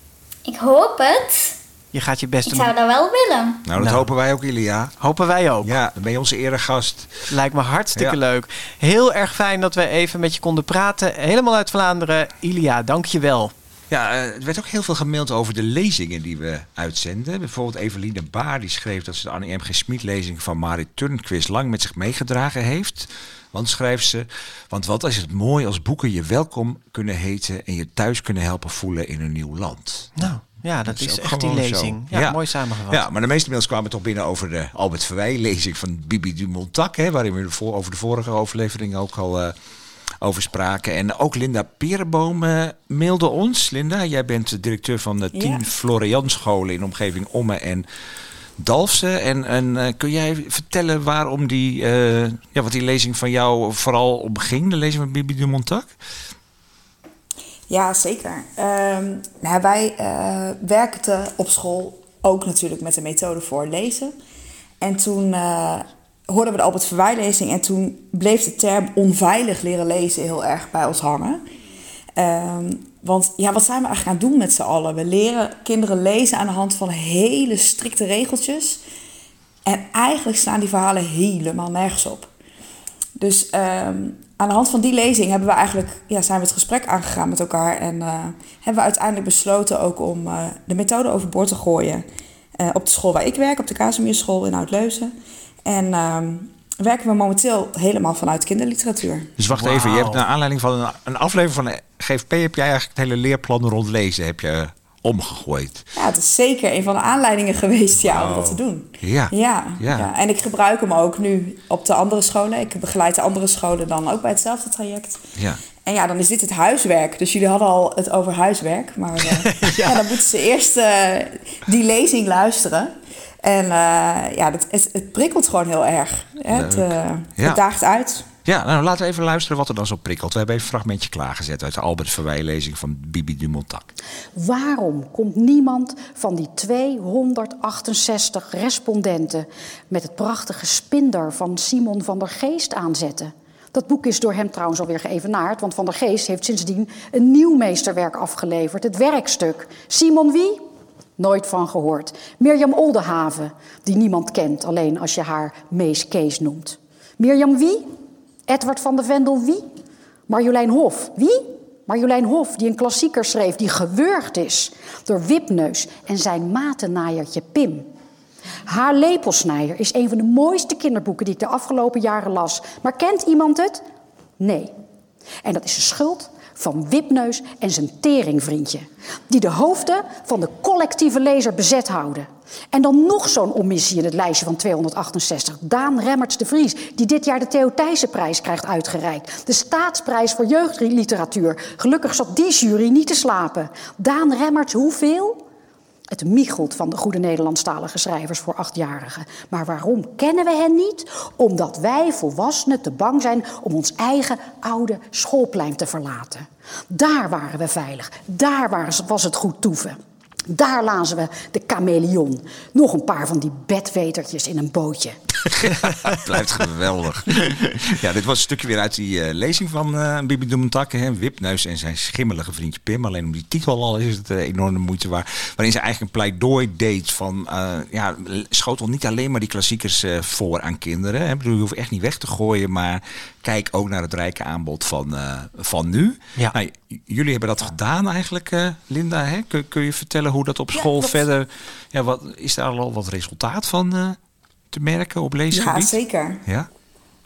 Ik hoop het. Je gaat je best Ik doen. zou dat wel willen. Nou, dat Nou. hopen wij ook, Elia. Hopen wij ook. Ja, dan ben je onze eregast. Lijkt me hartstikke Ja. leuk. Heel erg fijn dat we even met je konden praten. Helemaal uit Vlaanderen. Ilia, dank je wel. Ja, eh, er werd ook heel veel gemaild over de lezingen die we uitzenden. Bijvoorbeeld Eveline Baar, die schreef dat ze de Annie M. G. Smit lezing van Marit Turnquist lang met zich meegedragen heeft. Want schrijft ze, want wat is het mooi als boeken je welkom kunnen heten en je thuis kunnen helpen voelen in een nieuw land. Nou, ja, dat, is is ook echt die lezing. zo. Ja, Ja. mooi samengevat. Ja, maar de meeste mails kwamen toch binnen over de Albert Verwij-lezing van Bibi Dumontac, hè, waarin we de voor- over de vorige overlevering ook al eh, over spraken. En ook Linda Perenboom eh, mailde ons. Linda, jij bent de directeur van de tien Ja. Florianscholen in de omgeving Omme en Dalfsen. En, en eh, kun jij vertellen waarom die, eh, ja, wat die lezing van jou vooral om ging, de lezing van Bibi Dumontac? Ja, zeker. Ehm, nou, wij eh, werkten op school ook natuurlijk met de methode voor lezen. En toen eh, hoorden we de Albert Verwij-lezing en toen bleef de term onveilig leren lezen heel erg bij ons hangen. Ehm, want ja, wat zijn we eigenlijk aan het doen met z'n allen? We leren kinderen lezen aan de hand van hele strikte regeltjes. En eigenlijk slaan die verhalen helemaal nergens op. Dus ehm, aan de hand van die lezing hebben we eigenlijk, ja, zijn we het gesprek aangegaan met elkaar. En eh, hebben we uiteindelijk besloten ook om eh, de methode overboord te gooien. eh, op de school waar ik werk, op de Kazimierschool in Oud-Leuzen. En ehm, werken we momenteel helemaal vanuit kinderliteratuur. Dus wacht even, je hebt naar aanleiding van een, een aflevering van de GFP... heb jij eigenlijk het hele leerplan rond lezen heb je omgegooid. Ja, het is zeker een van de aanleidingen geweest ja, om dat te doen. Ja. Ja, Ja. ja. en ik gebruik hem ook nu op de andere scholen. Ik begeleid de andere scholen dan ook bij hetzelfde traject. Ja. En ja, dan is dit het huiswerk. Dus jullie hadden al het over huiswerk. Maar eh, *laughs* ja. dan moeten ze eerst eh, die lezing luisteren. En eh, ja, dat, het, het prikkelt gewoon heel erg. Hè? Het daagt uit. Ja, nou laten we even luisteren wat er dan zo prikkelt. We hebben even een fragmentje klaargezet uit de Albert Verwij-lezing van Bibi Dumontac. Waarom komt niemand van die 268 respondenten met het prachtige spinder van Simon van der Geest aanzetten? Dat boek is door hem trouwens alweer geëvenaard, want Van der Geest heeft sindsdien een nieuw meesterwerk afgeleverd, het werkstuk. Simon wie? Nooit van gehoord. Mirjam Oldenhaven, die niemand kent, alleen als je haar Mees Kees noemt. Mirjam wie? Edward van de Vendel wie? Marjolein Hof. Wie? Marjolein Hof, die een klassieker schreef die gewurgd is door Wipneus en zijn matennaaiertje Pim. Haar lepelsnijder is een van de mooiste kinderboeken die ik de afgelopen jaren las. Maar kent iemand het? Nee. En dat is de schuld van Wipneus en zijn teringvriendje. Die de hoofden van de collectieve lezer bezet houden. En dan nog zo'n omissie in het lijstje van 268. Daan Remmerts de Vries, die dit jaar de Theo Thijssenprijs krijgt uitgereikt. De staatsprijs voor jeugdliteratuur. Gelukkig zat die jury niet te slapen. Daan Remmerts, hoeveel? Het michelt van de goede Nederlandstalige schrijvers voor achtjarigen. Maar waarom kennen we hen niet? Omdat wij volwassenen te bang zijn om ons eigen oude schoolplein te verlaten. Daar waren we veilig. Daar was het goed toeven. Daar lazen we de chameleon. Nog een paar van die bedwetertjes in een bootje. *laughs* Het blijft geweldig. ja, dit was een stukje weer uit die eh, lezing van eh Bibi Dumontac. hè, Wipneus en zijn schimmelige vriendje Pim. Alleen om die titel al is het eh, enorm de moeite waard. Waarin ze eigenlijk een pleidooi deed van... eh, ja, schotel niet alleen maar die klassiekers eh, voor aan kinderen. Hè. Bedoel, je hoeft echt niet weg te gooien, maar kijk ook naar het rijke aanbod van, eh, van nu. Ja. Nou, jullie hebben dat gedaan eigenlijk, eh, Linda. Hè? Kun, kun je vertellen hoe dat op school verder... Ja, wat, is daar al wat resultaat van eh, te merken op leesgebied? Ja, zeker. Ja?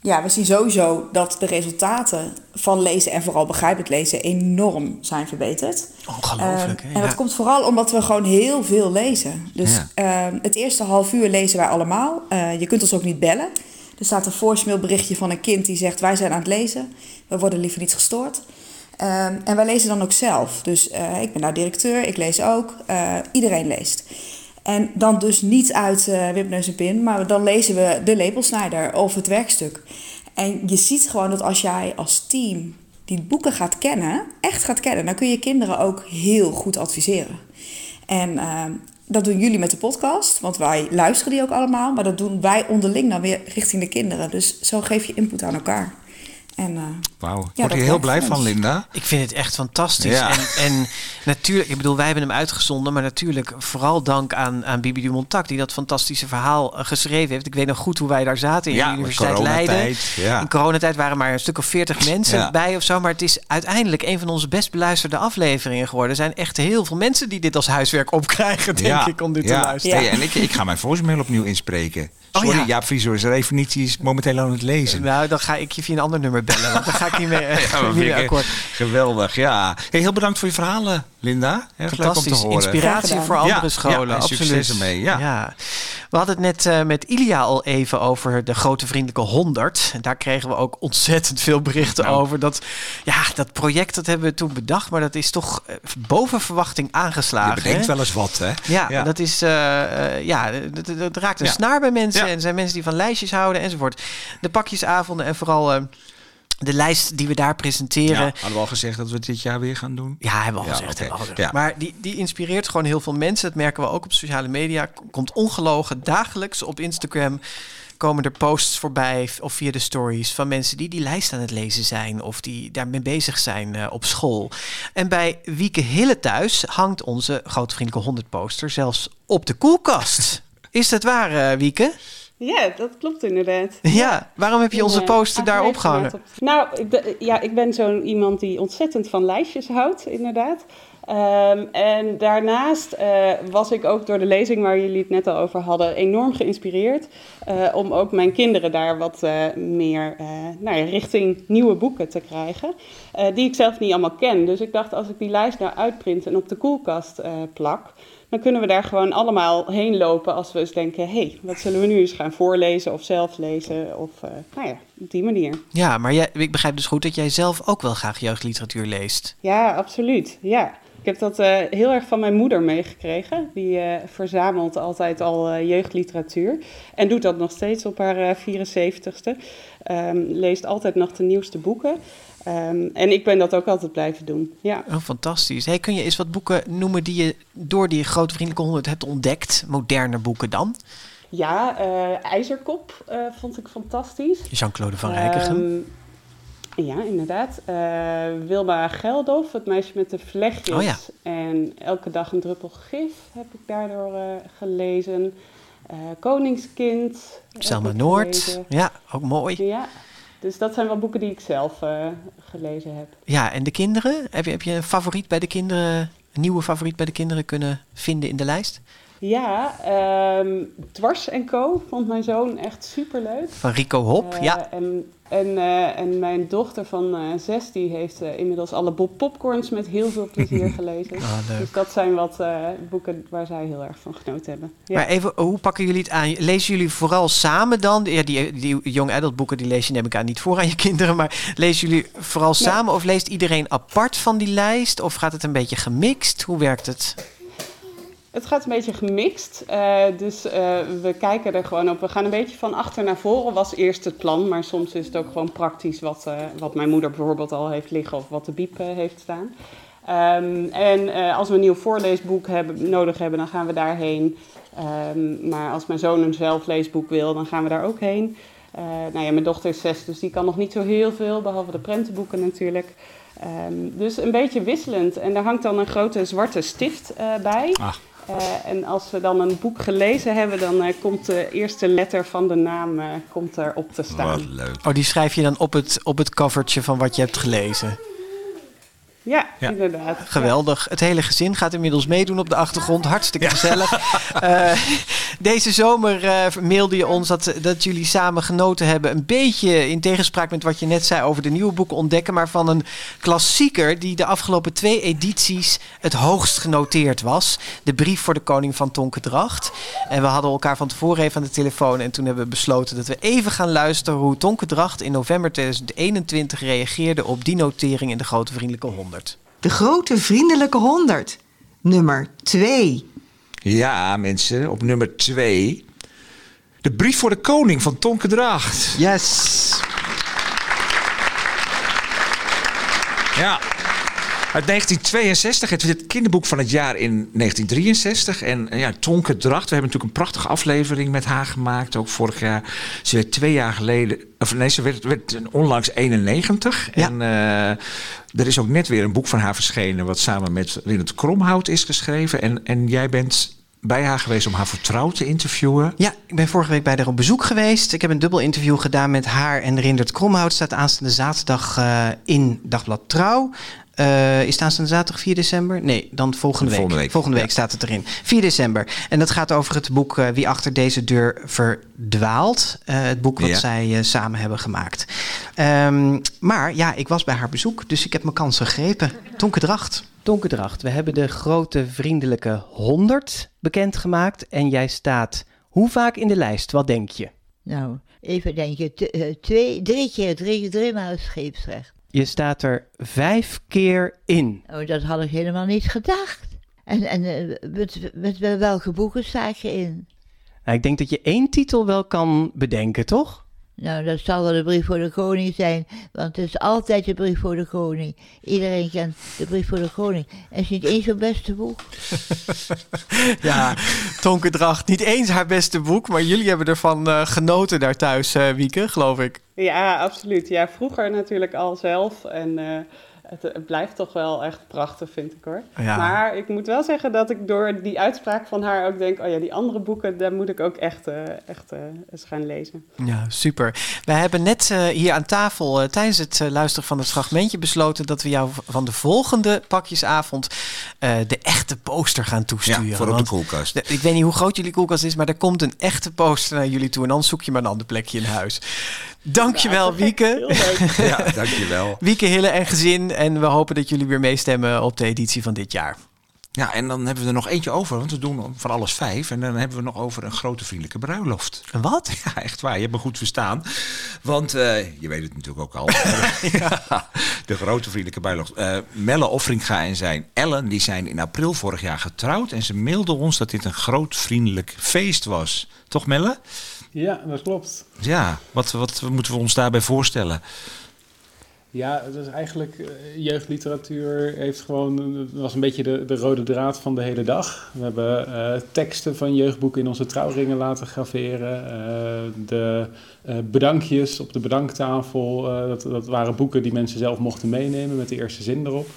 ja, we zien sowieso dat de resultaten van lezen en vooral begrijpend lezen enorm zijn verbeterd. Ongelooflijk. Ehm, en dat Ja. komt vooral omdat we gewoon heel veel lezen. Dus Ja. ehm, het eerste half uur lezen wij allemaal. Eh, je kunt ons ook niet bellen. Er staat een voicemail berichtje van een kind die zegt: Wij zijn aan het lezen. We worden liever niet gestoord. Ehm, en wij lezen dan ook zelf. Dus eh, ik ben nou directeur, ik lees ook. Eh, iedereen leest. En dan dus niet uit eh Wip, Neus en Pin, maar dan lezen we de lepelsnijder of het werkstuk. En je ziet gewoon dat als jij als team die boeken gaat kennen, echt gaat kennen, dan kun je kinderen ook heel goed adviseren. En ehm, dat doen jullie met de podcast, want wij luisteren die ook allemaal, maar dat doen wij onderling dan weer richting de kinderen. Dus zo geef je input aan elkaar. En, eh, Wauw. Ik Ja, word hier heel blij van. Linda. Ik vind het echt fantastisch. Ja. En, en natuurlijk, ik bedoel, wij hebben hem uitgezonden, maar natuurlijk vooral dank aan, aan Bibi Dumontak, die dat fantastische verhaal eh, geschreven heeft. Ik weet nog goed hoe wij daar zaten in Ja, de Universiteit Leiden. ja. In coronatijd waren maar een stuk of veertig mensen Ja. bij of zo, maar het is uiteindelijk een van onze best beluisterde afleveringen geworden. Er zijn echt heel veel mensen die dit als huiswerk opkrijgen, denk ja. ik, om dit ja. te luisteren. Hey, en ik, ik ga mijn voicemail opnieuw inspreken. Oh, Sorry, ja. Jaap Vriezer is definitie is momenteel aan het lezen. Nou, dan ga ik je via een ander nummer bellen, want dan ga ik niet meer, eh, Ja, maar niet meer vind ik akkoord. Geweldig, ja. Hey, heel bedankt voor je verhalen, Linda. Erg leuk om te Fantastisch. horen. Inspiratie voor andere Ja, scholen. ja, absoluut. succes ermee. Ja. We hadden het net eh, met Ilia al even over de grote vriendelijke 100. En daar kregen we ook ontzettend veel berichten Nou. over. Dat, ja, dat project dat hebben we toen bedacht, maar dat is toch eh, boven verwachting aangeslagen. Je bedenkt hè? wel eens wat, hè? Ja, Ja. dat is, ja, dat, dat- dat raakt een Ja. snaar bij mensen. Ja. En er zijn mensen die van lijstjes houden enzovoort. De pakjesavonden en vooral eh, de lijst die we daar presenteren. Ja, hadden we al gezegd dat we het dit jaar weer gaan doen? Ja, hebben we al Ja, gezegd. oké. hebben we al gezegd. Ja. Maar die, die inspireert gewoon heel veel mensen. Dat merken we ook op sociale media. Komt ongelogen dagelijks op Instagram komen er posts voorbij of via de stories van mensen die die lijst aan het lezen zijn of die daarmee bezig zijn eh, op school. En bij Wieke Hille thuis hangt onze grote vriendelijke 100 poster zelfs op de koelkast. *laughs* Is dat waar, eh, Wieke? Ja, dat klopt inderdaad. *laughs* Ja, waarom heb je onze Ja, poster daar afgelegd opgehangen? op- Nou, ik, ja, ik ben zo'n iemand die ontzettend van lijstjes houdt, inderdaad. Ehm, en daarnaast eh, was ik ook door de lezing waar jullie het net al over hadden enorm geïnspireerd eh, om ook mijn kinderen daar wat eh, meer eh, nou ja, richting nieuwe boeken te krijgen, eh, die ik zelf niet allemaal ken. Dus ik dacht, als ik die lijst nou uitprint en op de koelkast eh, plak, dan kunnen we daar gewoon allemaal heen lopen als we eens denken, hé, hey, wat zullen we nu eens gaan voorlezen of zelf lezen of eh, nou ja, op die manier. Ja, maar jij, ik begrijp dus goed dat jij zelf ook wel graag jeugdliteratuur leest. Ja, absoluut. Ja. Ik heb dat eh, heel erg van mijn moeder meegekregen. Die eh, verzamelt altijd al jeugdliteratuur. En doet dat nog steeds op haar eh, 74ste. Ehm, leest altijd nog de nieuwste boeken. Ehm, en ik ben dat ook altijd blijven doen. Ja. Oh, fantastisch. Hey, kun je eens wat boeken noemen die je door die grote vriendelijke 100 hebt ontdekt? Moderne boeken dan? Ja, eh, IJzerkop eh, vond ik fantastisch. Jean-Claude van Rijkegem. Ehm, ja, inderdaad. Eh, Wilma Geldof, het meisje met de vlechtjes. Oh ja. En Elke dag een druppel gif heb ik daardoor gelezen. Koningskind. Selma Noord. Ja, ook mooi. Ja, dus dat zijn wel boeken die ik zelf eh, gelezen heb. Ja, en de kinderen? Heb je, heb je een favoriet bij de kinderen, een nieuwe favoriet bij de kinderen kunnen vinden in de lijst? Ja, ehm, Dwars en Co. vond mijn zoon echt superleuk. Van Rico Hop, Eh, ja. En, en, eh, en mijn dochter van eh, zes, die heeft eh, inmiddels alle Bob Popcorns met heel veel plezier *laughs* gelezen. Ah, leuk. Dus dat zijn wat boeken waar zij heel erg van genoten hebben. Ja. Maar even, hoe pakken jullie het aan? Lezen jullie vooral samen dan? Ja, die, die young adult boeken die lees je neem ik aan niet voor aan je kinderen. Maar lezen jullie vooral samen of leest iedereen apart van die lijst? Of gaat het een beetje gemixt? Hoe werkt het? Het gaat een beetje gemixt. eh, dus eh, we kijken er gewoon op. We gaan een beetje van achter naar voren, was eerst het plan. Maar soms is het ook gewoon praktisch wat, eh, wat mijn moeder bijvoorbeeld al heeft liggen of wat de biep heeft staan. Ehm, en als we een nieuw voorleesboek hebben, nodig hebben, dan gaan we daarheen. Ehm, maar als mijn zoon een zelfleesboek wil, dan gaan we daar ook heen. Nou ja, mijn dochter is zes, dus die kan nog niet zo heel veel, behalve de prentenboeken natuurlijk. Ehm, dus een beetje wisselend. En daar hangt dan een grote zwarte stift bij. Ah. Eh, en als we dan een boek gelezen hebben, dan eh, komt de eerste letter van de naam eh, komt erop te staan. Wat leuk. Oh, die schrijf je dan op het, op het covertje van wat je hebt gelezen. Ja, Ja. inderdaad. Geweldig. Het hele gezin gaat inmiddels meedoen op de achtergrond. Hartstikke gezellig. *laughs* Eh, Deze zomer uh, mailde je ons dat, dat jullie samen genoten hebben. Een beetje in tegenspraak met wat je net zei over de nieuwe boeken ontdekken. Maar van een klassieker die de afgelopen twee edities het hoogst genoteerd was. De brief voor de koning van Tonkendracht. En we hadden elkaar van tevoren even aan de telefoon. En toen hebben we besloten dat we even gaan luisteren hoe Tonkendracht in november 2021 reageerde op die notering in de Grote Vriendelijke 100. De Grote Vriendelijke 100, nummer 2. Ja, mensen, op nummer 2. De brief voor de koning van Tonke Dracht. Yes. Ja. Uit 1962, het, het kinderboek van het jaar in 1963. En ja, Tonke Dracht, we hebben natuurlijk een prachtige aflevering met haar gemaakt. Ook vorig jaar. Ze werd twee jaar geleden, of nee, ze werd, werd onlangs 91. Ja. En uh, er is ook net weer een boek van haar verschenen... wat samen met Rinnet Kromhout is geschreven. En, en jij bent bij haar geweest om haar vertrouwd te interviewen. Ja, ik ben vorige week bij haar op bezoek geweest. Ik heb een dubbel interview gedaan met haar en Rindert Kromhout. Staat aanstaande zaterdag uh, in Dagblad Trouw. Uh, is het aanstaande zaterdag 4 december? Nee, dan volgende week. Volgende week, volgende week ja. staat het erin. 4 december. En dat gaat over het boek uh, Wie achter deze deur verdwaalt. Uh, het boek wat ja. zij samen hebben gemaakt. Um, maar ja, ik was bij haar bezoek, dus ik heb mijn kans gegrepen. Tonke Dracht. Tonke Dracht, we hebben de grote vriendelijke 100 bekendgemaakt. En jij staat hoe vaak in de lijst? Wat denk je? Nou, even denken. twee, drie keer, drie, drie maal scheepsrecht. Je staat er vijf keer in. Oh, dat had ik helemaal niet gedacht. En, en met, met, welke boeken sta je in? Nou, ik denk dat je één titel wel kan bedenken, toch? Nou, dat zal wel de brief voor de koning zijn, want het is altijd de brief voor de koning. Iedereen kent de brief voor de koning. En het is niet eens haar beste boek. *laughs* ja, Tonke Dracht, niet eens haar beste boek, maar jullie hebben ervan uh, genoten daar thuis, uh, Wieke, geloof ik. Ja, absoluut. Ja, vroeger natuurlijk al zelf en... Uh, het, het, blijft toch wel echt prachtig, vind ik hoor. Ja. Maar ik moet wel zeggen dat ik door die uitspraak van haar ook denk: oh ja, die andere boeken, daar moet ik ook echt, uh, echt uh, eens gaan lezen. Ja, super. Wij hebben net uh, hier aan tafel tijdens het luisteren van het fragmentje besloten dat we jou van de volgende pakjesavond de echte poster gaan toesturen. Ja, voor op de koelkast. De, ik weet niet hoe groot jullie koelkast is, maar er komt een echte poster naar jullie toe en dan zoek je maar een ander plekje in huis. Dankjewel, ja, Wieke. *laughs* ja, dankjewel. Wieke, Hille en gezin. En we hopen dat jullie weer meestemmen op de editie van dit jaar. Ja, en dan hebben we er nog eentje over, want we doen van alles vijf. En dan hebben we nog over een grote vriendelijke bruiloft. Een wat? *laughs* Ja, echt waar. Je hebt me goed verstaan. Want uh, je weet het natuurlijk ook al. *laughs* ja. de grote vriendelijke bruiloft. Uh, Melle Offringa en zijn Ellen, die zijn in april vorig jaar getrouwd. En ze mailden ons dat dit een groot vriendelijk feest was. Toch Melle? Ja, dat klopt. Ja, wat, wat moeten we ons daarbij voorstellen? Ja, het is eigenlijk uh, jeugdliteratuur heeft gewoon was een beetje de, de rode draad van de hele dag. We hebben uh, teksten van jeugdboeken in onze trouwringen laten graveren. Uh, de bedankjes op de bedanktafel, dat, dat waren boeken die mensen zelf mochten meenemen met de eerste zin erop.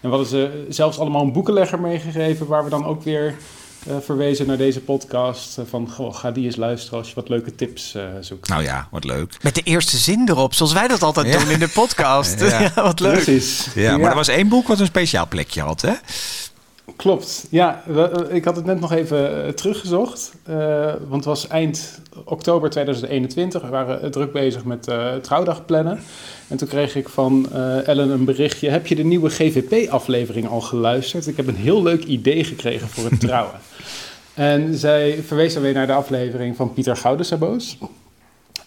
En we hadden ze zelfs allemaal een boekenlegger meegegeven waar we dan ook weer uh, verwezen naar deze podcast. Uh, van goh, ga die eens luisteren als je wat leuke tips uh, zoekt. Nou ja, wat leuk. Met de eerste zin erop, zoals wij dat altijd ja. doen in de podcast. *laughs* ja. *laughs* ja. wat leuk. Precies. Ja, maar er was één boek wat een speciaal plekje had, hè? Klopt, ja. Ik had het net nog even teruggezocht. want het was eind oktober 2021. We waren druk bezig met trouwdag plannen. En toen kreeg ik van uh, Ellen een berichtje. Heb je de nieuwe GVP-aflevering al geluisterd? Ik heb een heel leuk idee gekregen voor het trouwen. *laughs* en zij verwees dan weer naar de aflevering van Pieter Goudensaboos.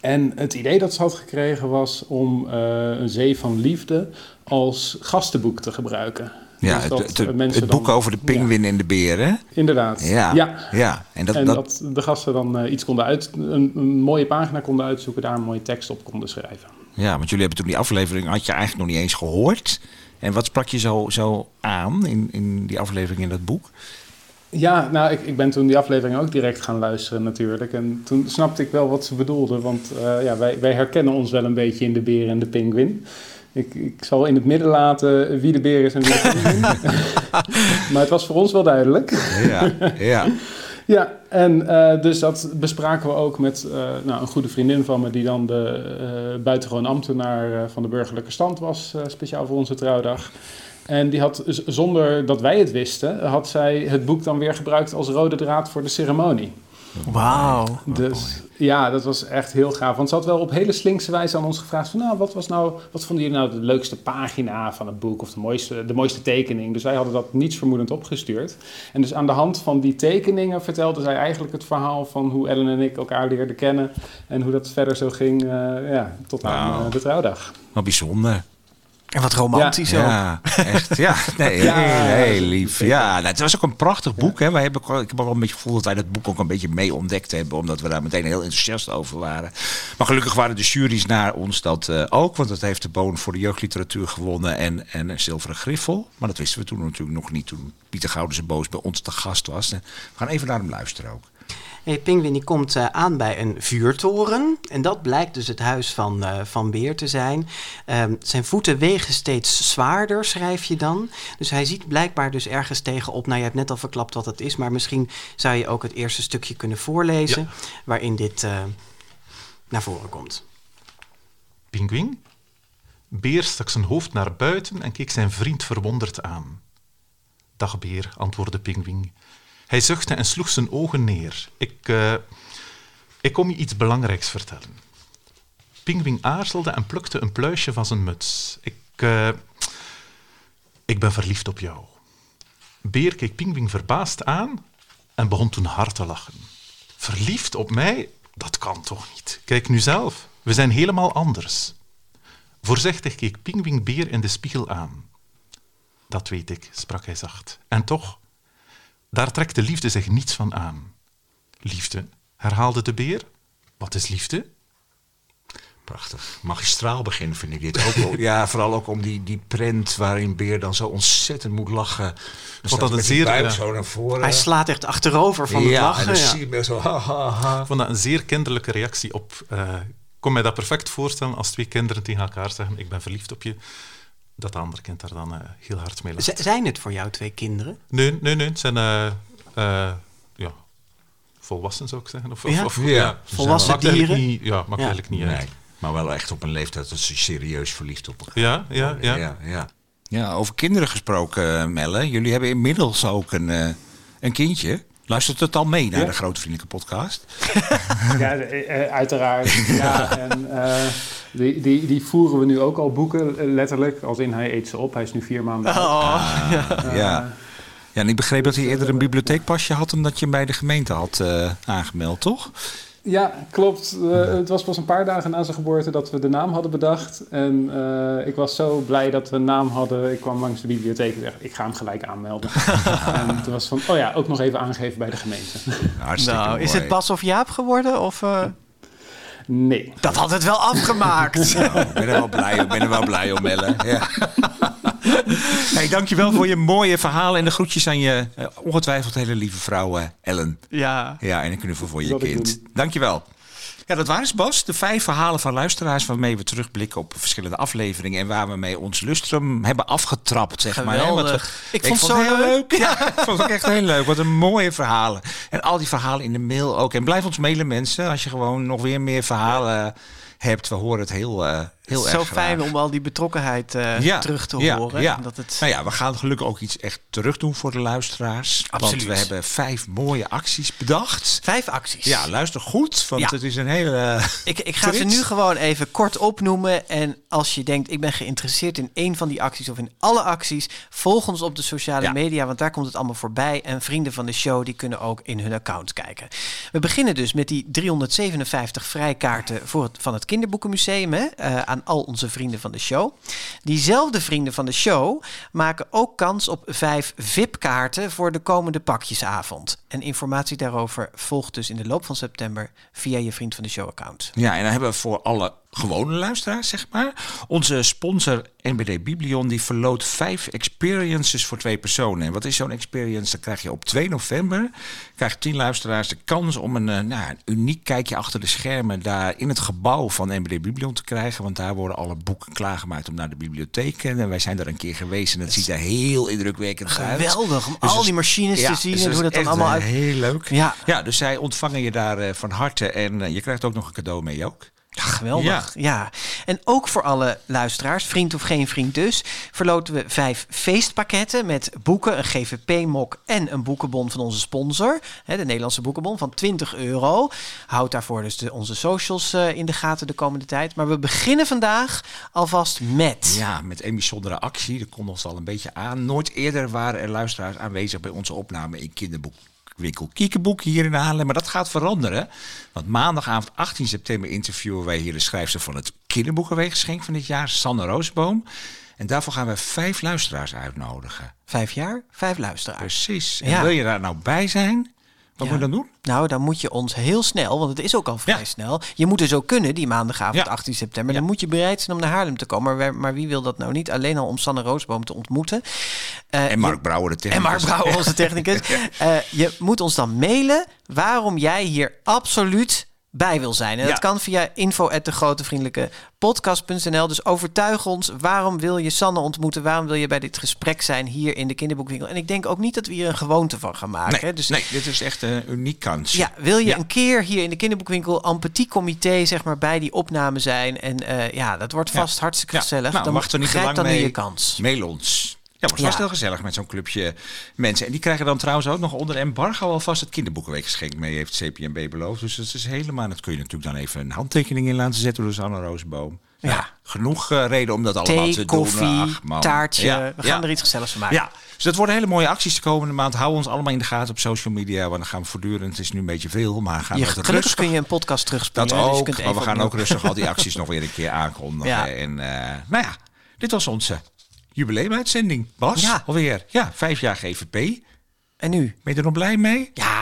En het idee dat ze had gekregen was om een zee van liefde als gastenboek te gebruiken. Ja, dus het, het, het boek dan, over de pinguïn ja. en de beren. Inderdaad. Ja. ja. ja. En, dat, en dat, dat, de gasten dan uh, iets konden uit, een, een, mooie pagina konden uitzoeken, daar een mooie tekst op konden schrijven. Ja, want jullie hebben toen die aflevering, had je eigenlijk nog niet eens gehoord. En wat sprak je zo, zo aan in, in die aflevering in dat boek? Ja, nou, ik, ik ben toen die aflevering ook direct gaan luisteren natuurlijk. En toen snapte ik wel wat ze bedoelde. Want uh, ja, wij, wij herkennen ons wel een beetje in de beer en de pinguïn. Ik, ik zal in het midden laten wie de beer is en wie de pinguïn. *laughs* maar het was voor ons wel duidelijk. ja, ja. *laughs* Ja, en uh, dus dat bespraken we ook met uh, nou, een goede vriendin van me, die dan de uh, buitengewoon ambtenaar van de burgerlijke stand was, speciaal voor onze trouwdag. En die had, zonder dat wij het wisten, had zij het boek dan weer gebruikt als rode draad voor de ceremonie. Wauw. Dus ja, dat was echt heel gaaf. Want ze had wel op hele slinkse wijze aan ons gevraagd van... nou, wat, was nou, wat vonden jullie nou de leukste pagina van het boek... of de mooiste, de mooiste tekening? Dus wij hadden dat nietsvermoedend opgestuurd. En dus aan de hand van die tekeningen vertelde zij eigenlijk het verhaal... van hoe Ellen en ik elkaar leerden kennen... en hoe dat verder zo ging uh, ja, tot aan uh, de trouwdag. Wat bijzonder. En wat romantisch ook. Ja, echt. Ja, nee, *laughs* Ja, heel, lief. Ja, nou, het was ook een prachtig boek. Hè. Wij hebben, ik heb wel een beetje gevoel dat wij dat boek ook een beetje mee ontdekt hebben. Omdat we daar meteen heel enthousiast over waren. Maar gelukkig waren de juries naar ons dat eh, ook. Want dat heeft de Boon voor de jeugdliteratuur gewonnen en, en een zilveren griffel. Maar dat wisten we toen natuurlijk nog niet. Toen Pieter Goudense Boos bij ons te gast was. We gaan even naar hem luisteren ook. Hey, Pingwin die komt eh, aan bij een vuurtoren. En dat blijkt dus het huis van, eh, van Beer te zijn. Ehm, zijn voeten wegen steeds zwaarder, schrijf je dan. Dus hij ziet blijkbaar dus ergens tegenop. Nou, je hebt net al verklapt wat het is. Maar misschien zou je ook het eerste stukje kunnen voorlezen. Waarin dit eh, naar voren komt. Pinguïn? Beer stak zijn hoofd naar buiten en keek zijn vriend verwonderd aan. Dag Beer, antwoordde Pinguïn. Hij zuchtte en sloeg zijn ogen neer. Ik, eh, ik kom je iets belangrijks vertellen. Pinguïn aarzelde en plukte een pluisje van zijn muts. Ik, eh, ik ben verliefd op jou. Beer keek Pinguïn verbaasd aan en begon toen hard te lachen. Verliefd op mij? Dat kan toch niet? Kijk nu zelf, we zijn helemaal anders. Voorzichtig keek Pinguïn Beer in de spiegel aan. Dat weet ik, sprak hij zacht. En toch, daar trekt de liefde zich niets van aan. Liefde, herhaalde de beer. Wat is liefde? Prachtig. Magistraal begin vind ik dit ook *laughs* wel. Ja, vooral ook om die, die prent waarin Beer dan zo ontzettend moet lachen. Dat hij een zeer, buik ja. zo naar voren. Hij slaat echt achterover van het ja, lachen. en dan ja. zie je zo ha, ha, ha. Ik vond dat een zeer kinderlijke reactie op... eh, ik kon mij dat perfect voorstellen als twee kinderen tegen elkaar zeggen ik ben verliefd op je. Dat de andere kind daar dan eh, heel hard mee lacht. Z- zijn het voor jou twee kinderen? Nee, nee, nee. Het zijn eh, eh, ja, volwassen, zou ik zeggen. Of, of- Ja? of, Ja, volwassen maakt eigenlijk dieren. Niet, ja, maakt Ja. eigenlijk niet uit. Nee, maar wel echt op een leeftijd dat ze serieus verliefd op elkaar Ja, ja, ja. ja, ja. Ja, over kinderen gesproken, Melle. Jullie hebben inmiddels ook een, eh, een kindje. Luistert het al mee naar Ja. de Grote Vriendelijke Podcast? *laughs* Ja, eh, eh, uiteraard. *laughs* ja, en uh, die, die, die voeren we nu ook al boeken, eh, letterlijk. Als in hij eet ze op. Hij is nu vier maanden oud. Ah, ja. ja, en ik begreep dat hij eerder een bibliotheekpasje had... omdat je hem bij de gemeente had uh, aangemeld, toch? Ja, klopt. Uh, het was pas een paar dagen na zijn geboorte dat we de naam hadden bedacht. En uh, ik was zo blij dat we een naam hadden. Ik kwam langs de bibliotheek en dacht, ik ga hem gelijk aanmelden. *laughs* en toen was van, oh ja, ook nog even aangeven bij de gemeente. Hartstikke nou, mooi. is het Bas of Jaap geworden? Of, uh... Nee. Dat had het wel afgemaakt. *laughs* nou, ik ben er wel blij, ik ben er wel blij om, Ellen. Ja. *laughs* hey, dankjewel voor je mooie verhalen en de groetjes aan je uh, ongetwijfeld hele lieve vrouw uh, Ellen. Ja. Ja, en een knuffel voor je kind. Dankjewel. Ja, dat waren ze, Bas. De vijf verhalen van luisteraars waarmee we terugblikken op verschillende afleveringen en waar we mee ons lustrum hebben afgetrapt, zeg Geweldig. maar. Hè? We, ik, ik, vond het zo heel leuk. leuk. Ja, ik vond het echt heel leuk. Wat een mooie verhalen. En al die verhalen in de mail ook. En blijf ons mailen, mensen, als je gewoon nog weer meer verhalen hebt. We horen het heel, uh, heel het erg Zo fijn om al die betrokkenheid uh, ja, terug te ja, horen. Ja. Dat het... Nou ja, we gaan gelukkig ook iets echt terug doen voor de luisteraars. Absoluut. Want we hebben vijf mooie acties bedacht. Vijf acties? Ja, luister goed, want het is een hele... Ik, ik ga ze nu gewoon even kort opnoemen. En als je denkt, ik ben geïnteresseerd in één van die acties of in alle acties, volg ons op de sociale media, want daar komt het allemaal voorbij. En vrienden van de show, die kunnen ook in hun account kijken. We beginnen dus met die 357 vrijkaarten voor het, van het Kinderboekenmuseum hè, uh, aan al onze vrienden van de show. Diezelfde vrienden van de show maken ook kans op vijf VIP-kaarten voor de komende pakjesavond. En informatie daarover volgt dus in de loop van september via je Vriend van de Show account. Ja, en dan hebben we voor alle gewone luisteraars, zeg maar. Onze sponsor NBD Biblion die verloot vijf experiences voor twee personen. En wat is zo'n experience? Dan krijg je op 2 november, krijgt tien luisteraars de kans om een, nou, een uniek kijkje achter de schermen daar in het gebouw van NBD Biblion te krijgen. Want daar worden alle boeken klaargemaakt om naar de bibliotheek. En wij zijn daar een keer geweest en het ziet er heel indrukwekkend Geweldig, uit. Geweldig, om dus al die machines ja, te zien dus en hoe dat dan allemaal uit... Heel leuk. Ja. ja, dus zij ontvangen je daar uh, van harte en uh, je krijgt ook nog een cadeau mee ook. Geweldig, ja. En ook voor alle luisteraars, vriend of geen vriend dus, verloten we vijf feestpakketten met boeken, een GVP-mok en een boekenbon van onze sponsor, hè, de Nederlandse boekenbon, van 20 euro. Houd daarvoor dus de, onze socials eh, in de gaten de komende tijd. Maar we beginnen vandaag alvast met... Ja, met een bijzondere actie. Dat komt ons al een beetje aan. Nooit eerder waren er luisteraars aanwezig bij onze opname in kinderboek winkel Kiekeboek hier in Haarlem. Maar dat gaat veranderen. Want maandagavond 18 september interviewen wij hier de schrijfster van het kinderboekenweeggeschenk van dit jaar, Sanne Roosboom. En daarvoor gaan we vijf luisteraars uitnodigen. Vijf jaar, vijf luisteraars. Precies. En wil je daar nou bij zijn? Wat moet je dan doen? Nou, dan moet je ons heel snel, want het is ook al vrij snel. Je moet dus ook kunnen die maandagavond 18 september. Dan moet je bereid zijn om naar Haarlem te komen. Maar, maar wie wil dat nou niet? Alleen al om Sanne Roosboom te ontmoeten. Uh, en Mark Brouwer, de technicus. En Mark Brouwer, onze *laughs* technicus. uh, je moet ons dan mailen waarom jij hier absoluut bij wil zijn. En dat kan via info podcast.nl. Dus overtuig ons. Waarom wil je Sanne ontmoeten? Waarom wil je bij dit gesprek zijn hier in de kinderboekwinkel? En ik denk ook niet dat we hier een gewoonte van gaan maken. Nee, dus, nee dit is echt een uniek kans. Ja, wil je een keer hier in de kinderboekwinkel empathie comité zeg maar bij die opname zijn? En uh, ja, dat wordt vast hartstikke gezellig. Nou, dan wacht er niet te lang dan mee. je kans. Mail ons. Ja, wordt vast heel gezellig met zo'n clubje mensen. En die krijgen dan trouwens ook nog onder embargo alvast het kinderboekenweekgeschenk mee, heeft CPMB beloofd. Dus dat is helemaal, dat kun je natuurlijk dan even een handtekening in laten zetten door Sanne Roosboom. Ja. ja. genoeg uh, reden om dat allemaal Thee, te koffie, doen. Ach, man. taartje. Ja, we gaan ja. er iets gezelligs van maken. Ja, dus dat worden hele mooie acties de komende maand. Hou ons allemaal in de gaten op social media. Want dan gaan we voortdurend, het is nu een beetje veel, maar gaan we het gelukkig rustig... kun je een podcast terugspelen. Dat dus ook, maar we gaan ook rustig al die *laughs* acties nog weer een keer aankondigen. Ja. En uh, nou ja, dit was onze jubileumuitzending. Bas, Ja. alweer. Ja, vijf jaar GVP. En nu? Ben je er nog blij mee? Ja.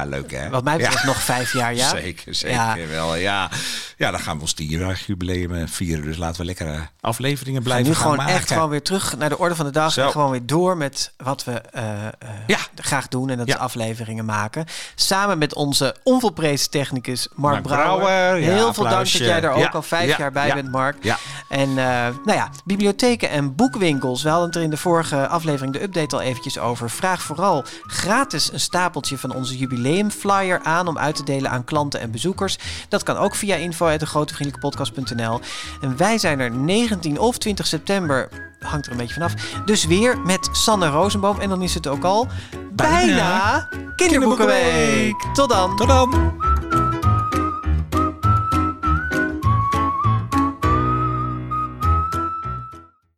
Ah, leuk hè? Wat mij betreft Ja. nog vijf jaar, ja. Zeker, zeker Ja. wel. Ja. ja, dan gaan we ons tienjarig jubileum eh, vieren. Dus laten we lekkere afleveringen We gaan blijven nu gaan gewoon maken. echt gewoon weer terug naar de orde van de dag. Zo. En gewoon weer door met wat we eh, eh, graag doen. En dat is afleveringen maken. Samen met onze onvolprezen technicus Mark, Mark Brouwer. Heel veel dank dat jij er ook al vijf ja, jaar bij ja, bent, Mark. ja. En eh, nou ja, bibliotheken en boekwinkels. We hadden het er in de vorige aflevering, de update, al eventjes over. Vraag vooral gratis een stapeltje van onze jubileumflyer aan... om uit te delen aan klanten en bezoekers. Dat kan ook via info.degrotevriendelijkepodcast.nl. En wij zijn er 19 of 20 september, hangt er een beetje vanaf... dus weer met Sanne Rosenboom. En dan is het ook al bijna, Bijna Kinderboekenweek. Tot dan. Tot dan.